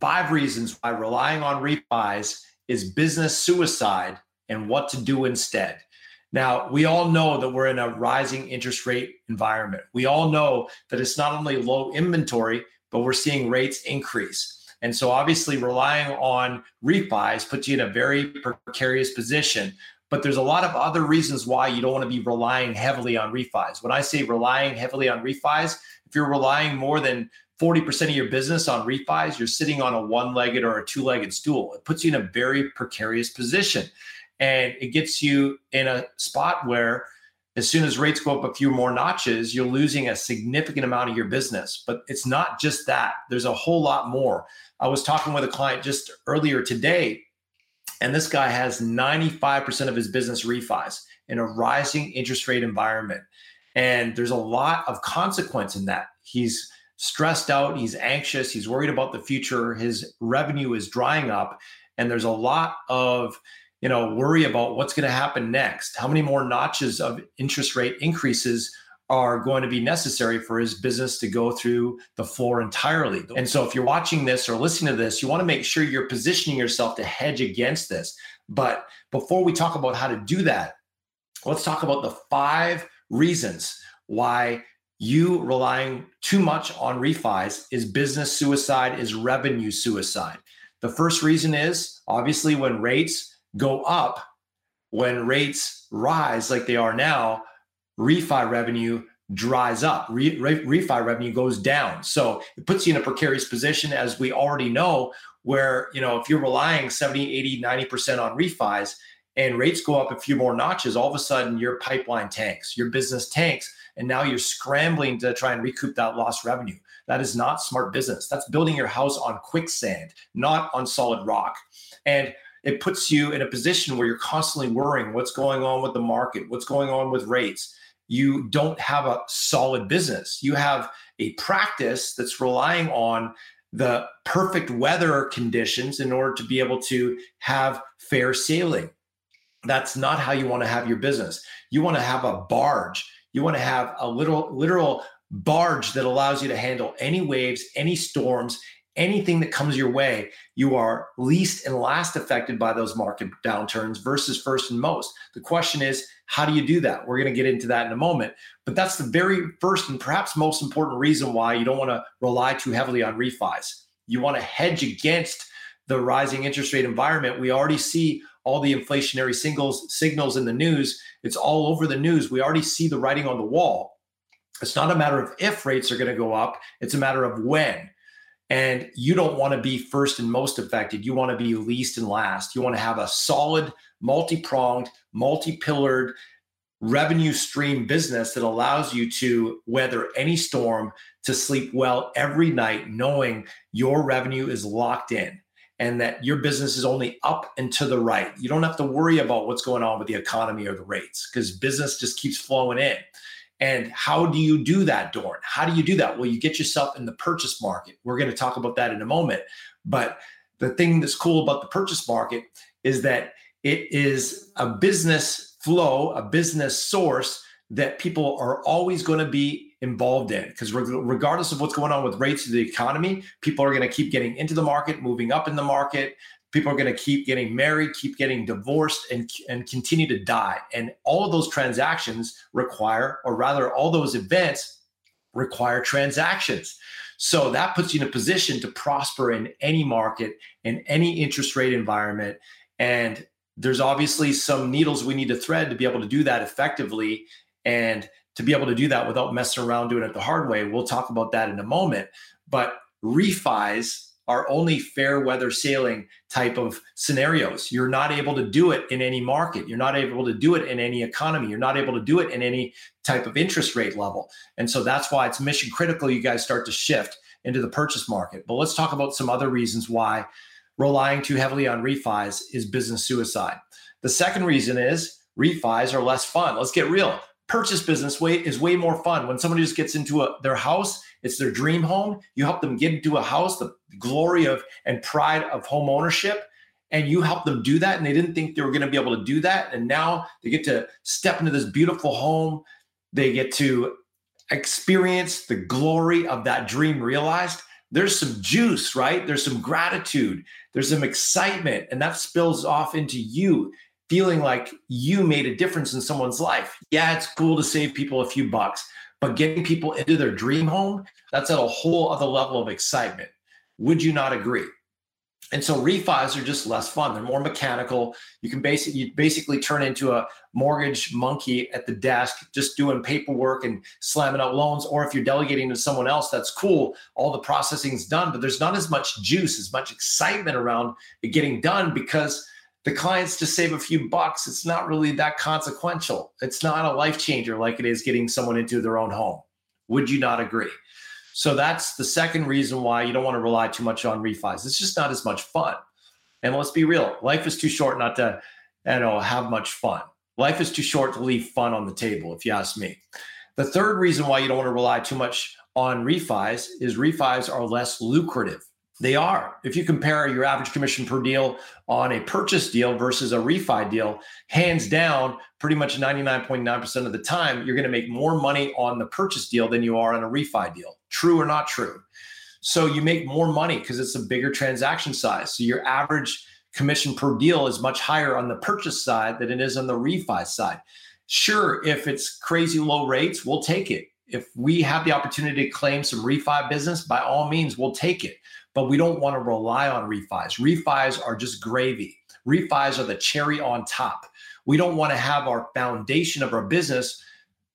five reasons why relying on refis is business suicide and what to do instead. Now, we all know that we're in a rising interest rate environment. We all know that it's not only low inventory, but we're seeing rates increase. And so, obviously, relying on refis puts you in a very precarious position. But there's a lot of other reasons why you don't want to be relying heavily on refis. When I say relying heavily on refis, if you're relying more than 40% of your business on refis, you're sitting on a one legged or a two legged stool. It puts you in a very precarious position. And it gets you in a spot where, as soon as rates go up a few more notches, you're losing a significant amount of your business. But it's not just that, there's a whole lot more. I was talking with a client just earlier today, and this guy has 95% of his business refis in a rising interest rate environment. And there's a lot of consequence in that. He's stressed out, he's anxious, he's worried about the future, his revenue is drying up, and there's a lot of you know worry about what's going to happen next. How many more notches of interest rate increases are going to be necessary for his business to go through the floor entirely. And so if you're watching this or listening to this, you want to make sure you're positioning yourself to hedge against this. But before we talk about how to do that, let's talk about the five reasons why you relying too much on refis is business suicide, is revenue suicide. The first reason is obviously when rates go up, when rates rise like they are now, refi revenue dries up, re, re, refi revenue goes down. So it puts you in a precarious position, as we already know, where, you know, if you're relying 70, 80, 90% on refis and rates go up a few more notches, all of a sudden your pipeline tanks, your business tanks and now you're scrambling to try and recoup that lost revenue. That is not smart business. That's building your house on quicksand, not on solid rock. And it puts you in a position where you're constantly worrying what's going on with the market, what's going on with rates. You don't have a solid business. You have a practice that's relying on the perfect weather conditions in order to be able to have fair sailing. That's not how you want to have your business. You want to have a barge you want to have a little literal barge that allows you to handle any waves, any storms, anything that comes your way. You are least and last affected by those market downturns versus first and most. The question is, how do you do that? We're going to get into that in a moment. But that's the very first and perhaps most important reason why you don't want to rely too heavily on refis. You want to hedge against the rising interest rate environment. We already see all the inflationary singles, signals in the news. It's all over the news. We already see the writing on the wall. It's not a matter of if rates are going to go up, it's a matter of when. And you don't want to be first and most affected. You want to be least and last. You want to have a solid, multi pronged, multi pillared revenue stream business that allows you to weather any storm, to sleep well every night, knowing your revenue is locked in and that your business is only up and to the right. You don't have to worry about what's going on with the economy or the rates because business just keeps flowing in. And how do you do that, Dorn? How do you do that? Well, you get yourself in the purchase market. We're going to talk about that in a moment. But the thing that's cool about the purchase market is that it is a business flow, a business source that people are always going to be involved in because regardless of what's going on with rates of the economy people are going to keep getting into the market moving up in the market. People are going to keep getting married keep getting divorced and and continue to die. And all of those transactions require or rather all those events require transactions. So that puts you in a position to prosper in any market in any interest rate environment. And there's obviously some needles we need to thread to be able to do that effectively. And to be able to do that without messing around doing it the hard way, we'll talk about that in a moment. But refis are only fair weather sailing type of scenarios. You're not able to do it in any market. You're not able to do it in any economy. You're not able to do it in any type of interest rate level. And so that's why it's mission critical you guys start to shift into the purchase market. But let's talk about some other reasons why relying too heavily on refis is business suicide. The second reason is refis are less fun. Let's get real. Purchase business way is way more fun. When somebody just gets into a, their house, it's their dream home. You help them get into a house, the glory of and pride of home ownership, and you help them do that. And they didn't think they were going to be able to do that, and now they get to step into this beautiful home. They get to experience the glory of that dream realized there's some juice, right? There's some gratitude, there's some excitement, and that spills off into you feeling like you made a difference in someone's life. Yeah, it's cool to save people a few bucks, but getting people into their dream home, that's at a whole other level of excitement. Would you not agree? And so refis are just less fun. They're more mechanical. You can basically you basically turn into a mortgage monkey at the desk, just doing paperwork and slamming out loans. Or if you're delegating to someone else, that's cool. All the processing's done, but there's not as much juice, as much excitement around it getting done because the clients just save a few bucks. It's not really that consequential. It's not a life changer like it is getting someone into their own home. Would you not agree? So that's the second reason why you don't want to rely too much on refis. It's just not as much fun. And let's be real, life is too short not to, you know, have much fun. Life is too short to leave fun on the table, if you ask me. The third reason why you don't want to rely too much on refis is refis are less lucrative. They are. If you compare your average commission per deal on a purchase deal versus a refi deal, hands down, pretty much 99.9% of the time, you're going to make more money on the purchase deal than you are on a refi deal. True or not true? So you make more money because it's a bigger transaction size. So your average commission per deal is much higher on the purchase side than it is on the refi side. Sure, if it's crazy low rates, we'll take it. If we have the opportunity to claim some refi business, by all means, we'll take it but we don't want to rely on refis. Refis are just gravy. Refis are the cherry on top. We don't want to have our foundation of our business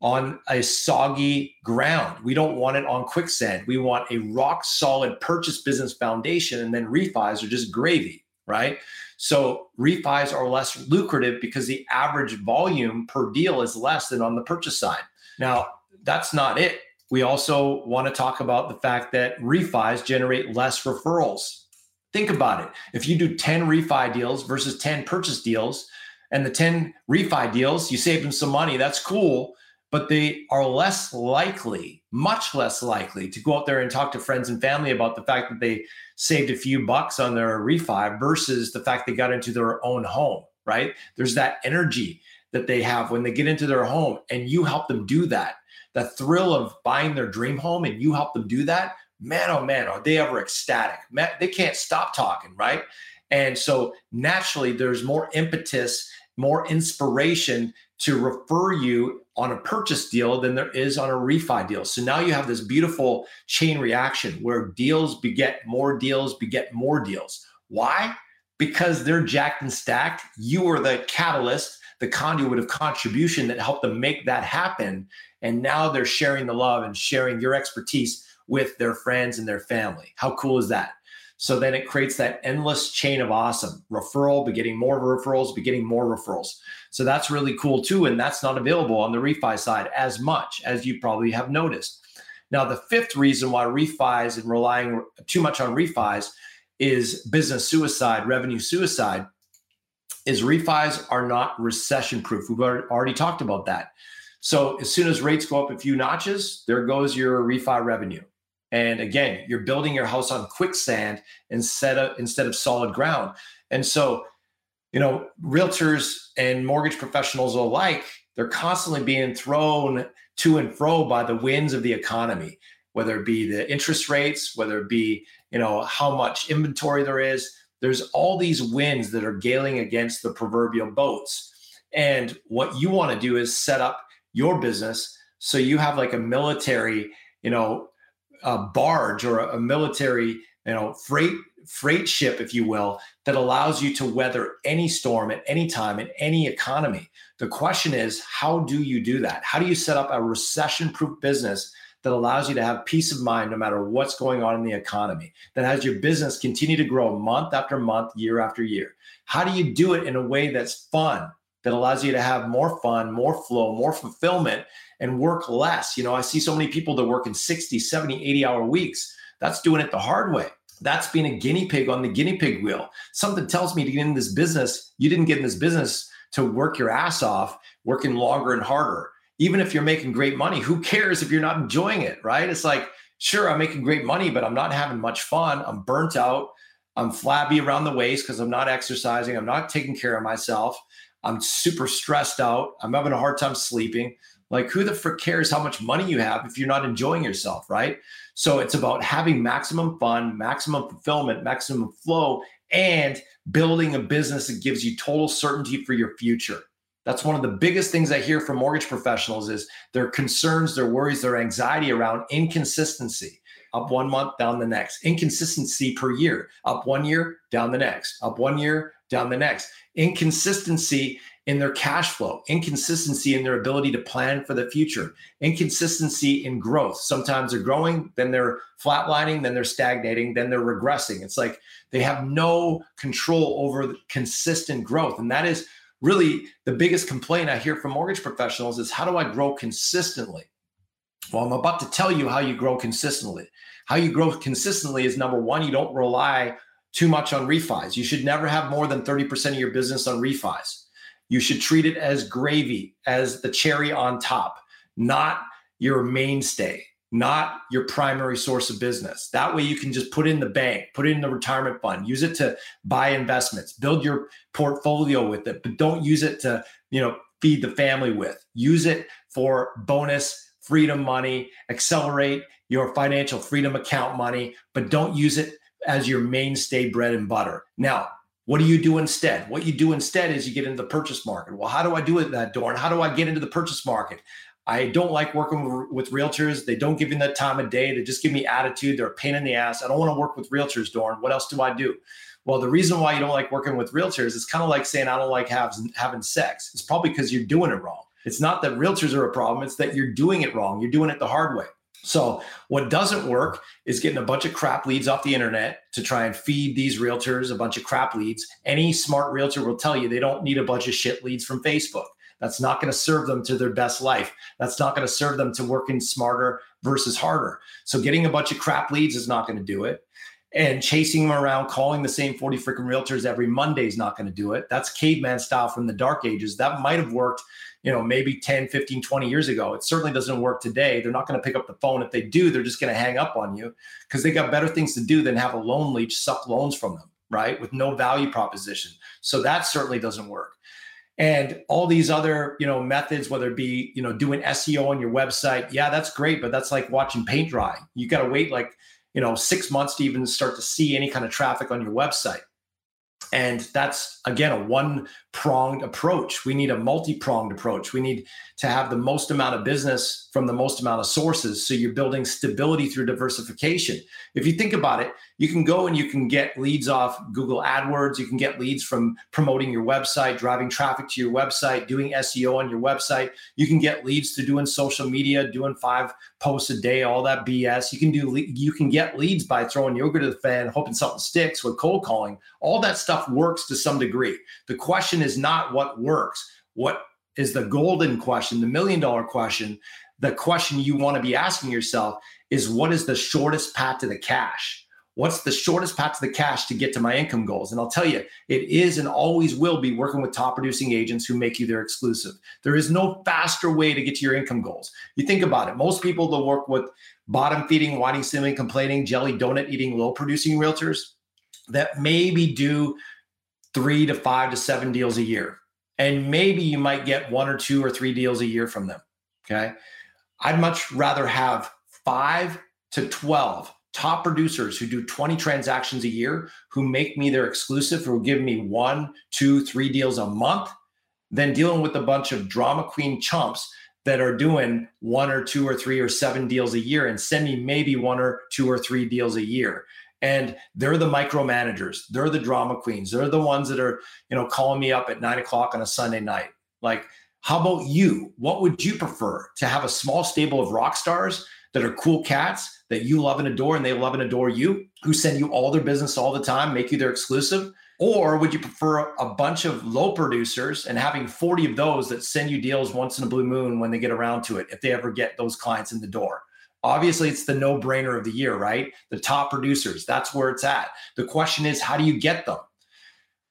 on a soggy ground. We don't want it on quicksand. We want a rock solid purchase business foundation, and then refis are just gravy, right? So refis are less lucrative because the average volume per deal is less than on the purchase side. Now, that's not it. We also want to talk about the fact that refis generate less referrals. Think about it. If you do 10 refi deals versus 10 purchase deals, and the 10 refi deals, you save them some money, that's cool, but they are less likely, much less likely to go out there and talk to friends and family about the fact that they saved a few bucks on their refi versus the fact they got into their own home, right? There's that energy that they have when they get into their home, and you help them do that the thrill of buying their dream home and you help them do that, man, oh man, are they ever ecstatic? Man, they can't stop talking, right? And so naturally, there's more impetus, more inspiration to refer you on a purchase deal than there is on a refi deal. So now you have this beautiful chain reaction where deals beget more deals, beget more deals. Why? Because they're jacked and stacked. You are the catalyst, the conduit of contribution that helped them make that happen. And now they're sharing the love and sharing your expertise with their friends and their family. How cool is that? So then it creates that endless chain of awesome referral, begetting more referrals, begetting more referrals. So that's really cool too. And that's not available on the refi side as much as you probably have noticed. Now, the fifth reason why refis and relying too much on refis is business suicide, revenue suicide, is refis are not recession proof. We've already talked about that. So as soon as rates go up a few notches, there goes your refi revenue. And again, you're building your house on quicksand instead of instead of solid ground. And so, you know, realtors and mortgage professionals alike, they're constantly being thrown to and fro by the winds of the economy, whether it be the interest rates, whether it be, you know, how much inventory there is. There's all these winds that are galing against the proverbial boats. And what you want to do is set up your business so you have like a military you know a barge or a, military you know freight freight ship if you will that allows you to weather any storm at any time in any economy the question is how do you do that how do you set up a recession proof business that allows you to have peace of mind no matter what's going on in the economy that has your business continue to grow month after month year after year how do you do it in a way that's fun that allows you to have more fun, more flow, more fulfillment, and work less. You know, I see so many people that work in 60, 70, 80 hour weeks. That's doing it the hard way. That's being a guinea pig on the guinea pig wheel. Something tells me to get in this business. You didn't get in this business to work your ass off, working longer and harder. Even if you're making great money, who cares if you're not enjoying it, right? It's like, sure, I'm making great money, but I'm not having much fun. I'm burnt out. I'm flabby around the waist because I'm not exercising. I'm not taking care of myself. I'm super stressed out. I'm having a hard time sleeping. Like, who the frick cares how much money you have if you're not enjoying yourself, right? So it's about having maximum fun, maximum fulfillment, maximum flow, and building a business that gives you total certainty for your future. That's one of the biggest things I hear from mortgage professionals is their concerns, their worries, their anxiety around inconsistency. Up one month, down the next. Inconsistency per year. Up one year, down the next. Up one year, down the next. Inconsistency in their cash flow, inconsistency in their ability to plan for the future, inconsistency in growth. Sometimes they're growing, then they're flatlining, then they're stagnating, then they're regressing. It's like they have no control over consistent growth. And that is really the biggest complaint I hear from mortgage professionals is how do I grow consistently? Well, I'm about to tell you how you grow consistently. How you grow consistently is number one, you don't rely too much on refis. You should never have more than 30% of your business on refis. You should treat it as gravy, as the cherry on top, not your mainstay, not your primary source of business. That way you can just put in the bank, put in the retirement fund, use it to buy investments, build your portfolio with it, but don't use it to, you know, feed the family with. Use it for bonus freedom money, accelerate your financial freedom account money, but don't use it as your mainstay bread and butter. Now, what do you do instead? What you do instead is you get into the purchase market. Well, how do I do it that door? And how do I get into the purchase market? I don't like working with, realtors. They don't give me that time of day. They just give me attitude. They're a pain in the ass. I don't want to work with realtors, Dorn. What else do I do? Well, the reason why you don't like working with realtors is kind of like saying I don't like having, having sex. It's probably because you're doing it wrong. It's not that realtors are a problem. It's that you're doing it wrong. You're doing it the hard way. So, what doesn't work is getting a bunch of crap leads off the internet to try and feed these realtors a bunch of crap leads. Any smart realtor will tell you they don't need a bunch of shit leads from Facebook. That's not going to serve them to their best life. That's not going to serve them to working smarter versus harder. So, getting a bunch of crap leads is not going to do it. And chasing them around, calling the same 40 freaking realtors every Monday is not going to do it. That's caveman style from the dark ages. That might have worked you know, maybe 10, 15, 20 years ago. It certainly doesn't work today. They're not going to pick up the phone. If they do, they're just going to hang up on you because they got better things to do than have a loan leech suck loans from them, right? With no value proposition. So that certainly doesn't work. And all these other, you know, methods, whether it be, you know, doing SEO on your website, yeah, that's great, but that's like watching paint dry. You got to wait like, you know, six months to even start to see any kind of traffic on your website. And that's again a one pronged approach. We need a multi pronged approach. We need to have the most amount of business from the most amount of sources. So you're building stability through diversification. If you think about it, you can go and you can get leads off Google AdWords. You can get leads from promoting your website, driving traffic to your website, doing SEO on your website. You can get leads to doing social media, doing five posts a day, all that BS. You can do you can get leads by throwing yogurt to the fan, hoping something sticks with cold calling. All that stuff works to some degree. The question is not what works. What is the golden question, the million dollar question? The question you want to be asking yourself is what is the shortest path to the cash? What's the shortest path to the cash to get to my income goals? And I'll tell you, it is and always will be working with top producing agents who make you their exclusive. There is no faster way to get to your income goals. You think about it. Most people that work with bottom feeding, whining, stealing, complaining, jelly donut eating, low producing realtors that maybe do three to five to seven deals a year. And maybe you might get one or two or three deals a year from them. Okay. I'd much rather have five to 12 top producers who do 20 transactions a year, who make me their exclusive, who give me one, two, three deals a month, than dealing with a bunch of drama queen chumps that are doing one or two or three or seven deals a year and send me maybe one or two or three deals a year. And they're the micromanagers, they're the drama queens, they're the ones that are, you know, calling me up at nine o'clock on a Sunday night. Like, how about you? What would you prefer to have a small stable of rock stars that are cool cats that you love and adore and they love and adore you, who send you all their business all the time, make you their exclusive? Or would you prefer a bunch of low producers and having 40 of those that send you deals once in a blue moon when they get around to it, if they ever get those clients in the door? Obviously, it's the no brainer of the year, right? The top producers, that's where it's at. The question is, how do you get them?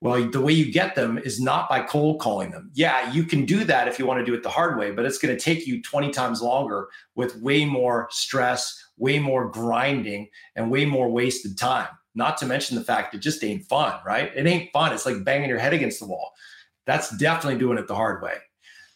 Well, the way you get them is not by cold calling them. Yeah, you can do that if you want to do it the hard way, but it's going to take you 20 times longer with way more stress, way more grinding, and way more wasted time. Not to mention the fact it just ain't fun, right? It ain't fun. It's like banging your head against the wall. That's definitely doing it the hard way.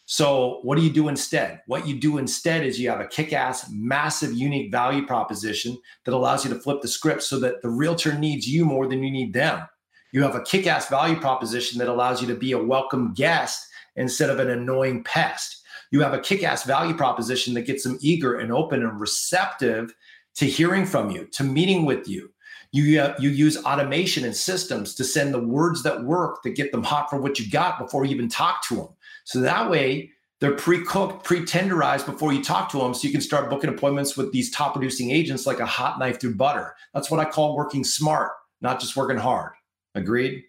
So, what do you do instead? What you do instead is you have a kick ass, massive, unique value proposition that allows you to flip the script so that the realtor needs you more than you need them. You have a kick ass value proposition that allows you to be a welcome guest instead of an annoying pest. You have a kick ass value proposition that gets them eager and open and receptive to hearing from you, to meeting with you. You, uh, you use automation and systems to send the words that work to get them hot for what you got before you even talk to them. So that way, they're pre-cooked, pre-tenderized before you talk to them, so you can start booking appointments with these top producing agents like a hot knife through butter. That's what I call working smart, not just working hard. Agreed.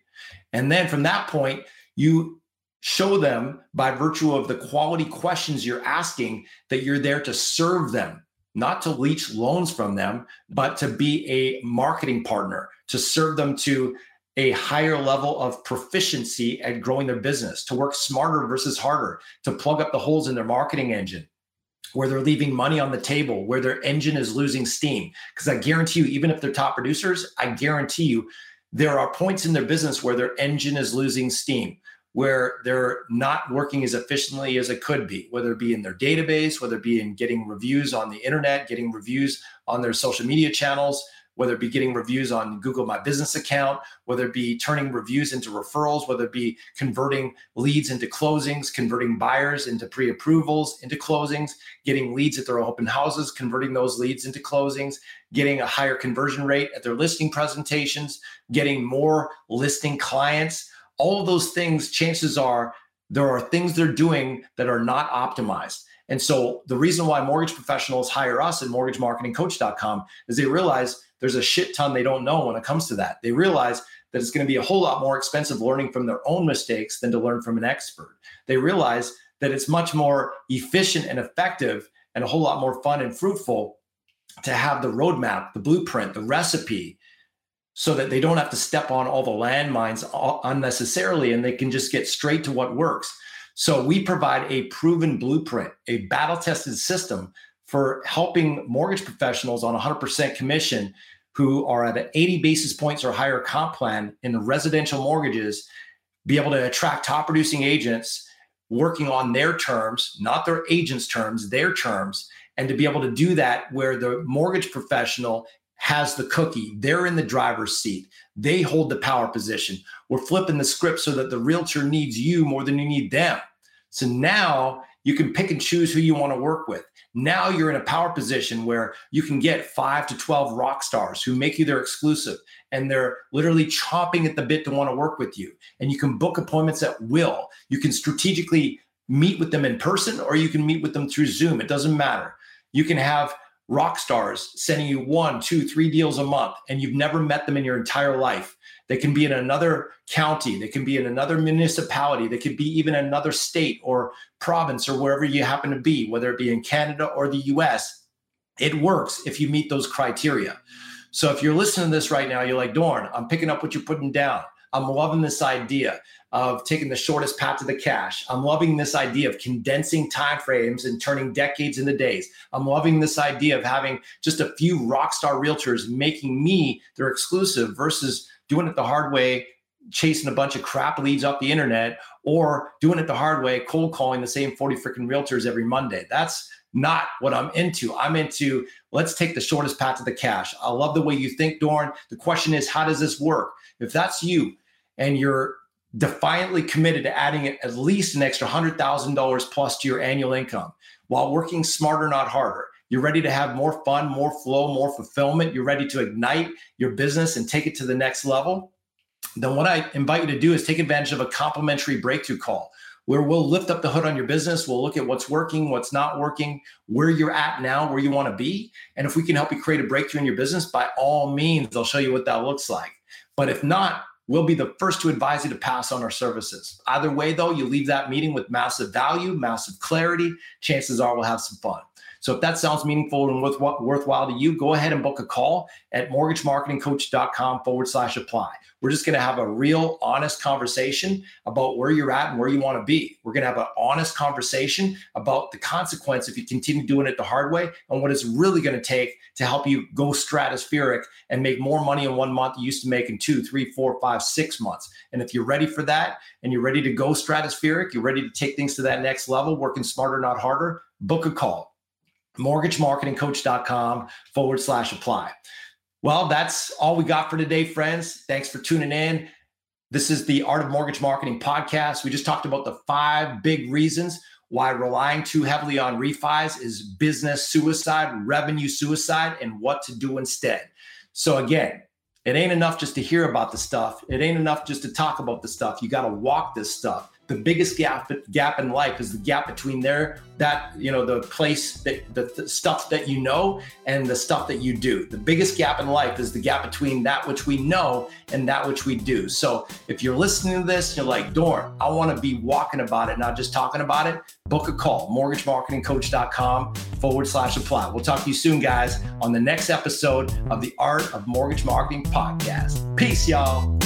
And then from that point, you show them by virtue of the quality questions you're asking that you're there to serve them, not to leech loans from them, but to be a marketing partner, to serve them to a higher level of proficiency at growing their business, to work smarter versus harder, to plug up the holes in their marketing engine, where they're leaving money on the table, where their engine is losing steam. Because I guarantee you, even if they're top producers, I guarantee you there are points in their business where their engine is losing steam, where they're not working as efficiently as it could be, whether it be in their database, whether it be in getting reviews on the internet, getting reviews on their social media channels, whether it be getting reviews on Google My Business account, whether it be turning reviews into referrals, whether it be converting leads into closings, converting buyers into pre approvals into closings, getting leads at their open houses, converting those leads into closings, getting a higher conversion rate at their listing presentations, getting more listing clients. All of those things, chances are there are things they're doing that are not optimized. And so the reason why mortgage professionals hire us at mortgagemarketingcoach.com is they realize there's a shit ton they don't know when it comes to that. They realize that it's going to be a whole lot more expensive learning from their own mistakes than to learn from an expert. They realize that it's much more efficient and effective and a whole lot more fun and fruitful to have the roadmap, the blueprint, the recipe, so that they don't have to step on all the landmines uh, unnecessarily and they can just get straight to what works. So we provide a proven blueprint, a battle tested system for helping mortgage professionals on 100% commission who are at an 80 basis points or higher comp plan in residential mortgages be able to attract top producing agents working on their terms, not their agents' terms, their terms, and to be able to do that where the mortgage professional has the cookie, they're in the driver's seat, they hold the power position. We're flipping the script so that the realtor needs you more than you need them. So now you can pick and choose who you want to work with. Now you're in a power position where you can get five to 12 rock stars who make you their exclusive and they're literally chomping at the bit to want to work with you. And you can book appointments at will. You can strategically meet with them in person or you can meet with them through Zoom. It doesn't matter. You can have rock stars sending you one, two, three deals a month, and you've never met them in your entire life. They can be in another county, they can be in another municipality, they could be even another state or province or wherever you happen to be, whether it be in Canada or the US. It works if you meet those criteria. So if you're listening to this right now, you're like, Dorn, I'm picking up what you're putting down. I'm loving this idea of taking the shortest path to the cash. I'm loving this idea of condensing time frames and turning decades into days. I'm loving this idea of having just a few rock star realtors making me their exclusive versus doing it the hard way, chasing a bunch of crap leads off the internet, or doing it the hard way, cold calling the same 40 freaking realtors every Monday. That's not what I'm into. I'm into let's take the shortest path to the cash. I love the way you think, Dorn. The question is, how does this work? If that's you and you're defiantly committed to adding at least an extra $100,000 plus to your annual income while working smarter, not harder. You're ready to have more fun, more flow, more fulfillment. You're ready to ignite your business and take it to the next level. Then, what I invite you to do is take advantage of a complimentary breakthrough call where we'll lift up the hood on your business. We'll look at what's working, what's not working, where you're at now, where you want to be. And if we can help you create a breakthrough in your business, by all means, I'll show you what that looks like. But if not, we'll be the first to advise you to pass on our services. Either way, though, you leave that meeting with massive value, massive clarity. Chances are we'll have some fun. So if that sounds meaningful and worth, worthwhile to you, go ahead and book a call at mortgagemarketingcoach.com forward slash apply. We're just going to have a real honest conversation about where you're at and where you want to be. We're going to have an honest conversation about the consequence if you continue doing it the hard way and what it's really going to take to help you go stratospheric and make more money in one month you used to make in two, three, four, five, six months. And if you're ready for that and you're ready to go stratospheric, you're ready to take things to that next level, working smarter, not harder, book a call. MortgageMarketingCoach.com forward slash apply. Well, that's all we got for today, friends. Thanks for tuning in. This is the Art of Mortgage Marketing podcast. We just talked about the five big reasons why relying too heavily on refis is business suicide, revenue suicide, and what to do instead. So, again, it ain't enough just to hear about the stuff. It ain't enough just to talk about the stuff. You got to walk this stuff the biggest gap gap in life is the gap between there that you know the place that the, the, stuff that you know and the stuff that you do. The biggest gap in life is the gap between that which we know and that which we do. So if you're listening to this you're like dorn i want to be walking about it not just talking about it book a call mortgagemarketingcoach.com forward slash apply. We'll talk to you soon guys on the next episode of the art of mortgage marketing podcast. Peace y'all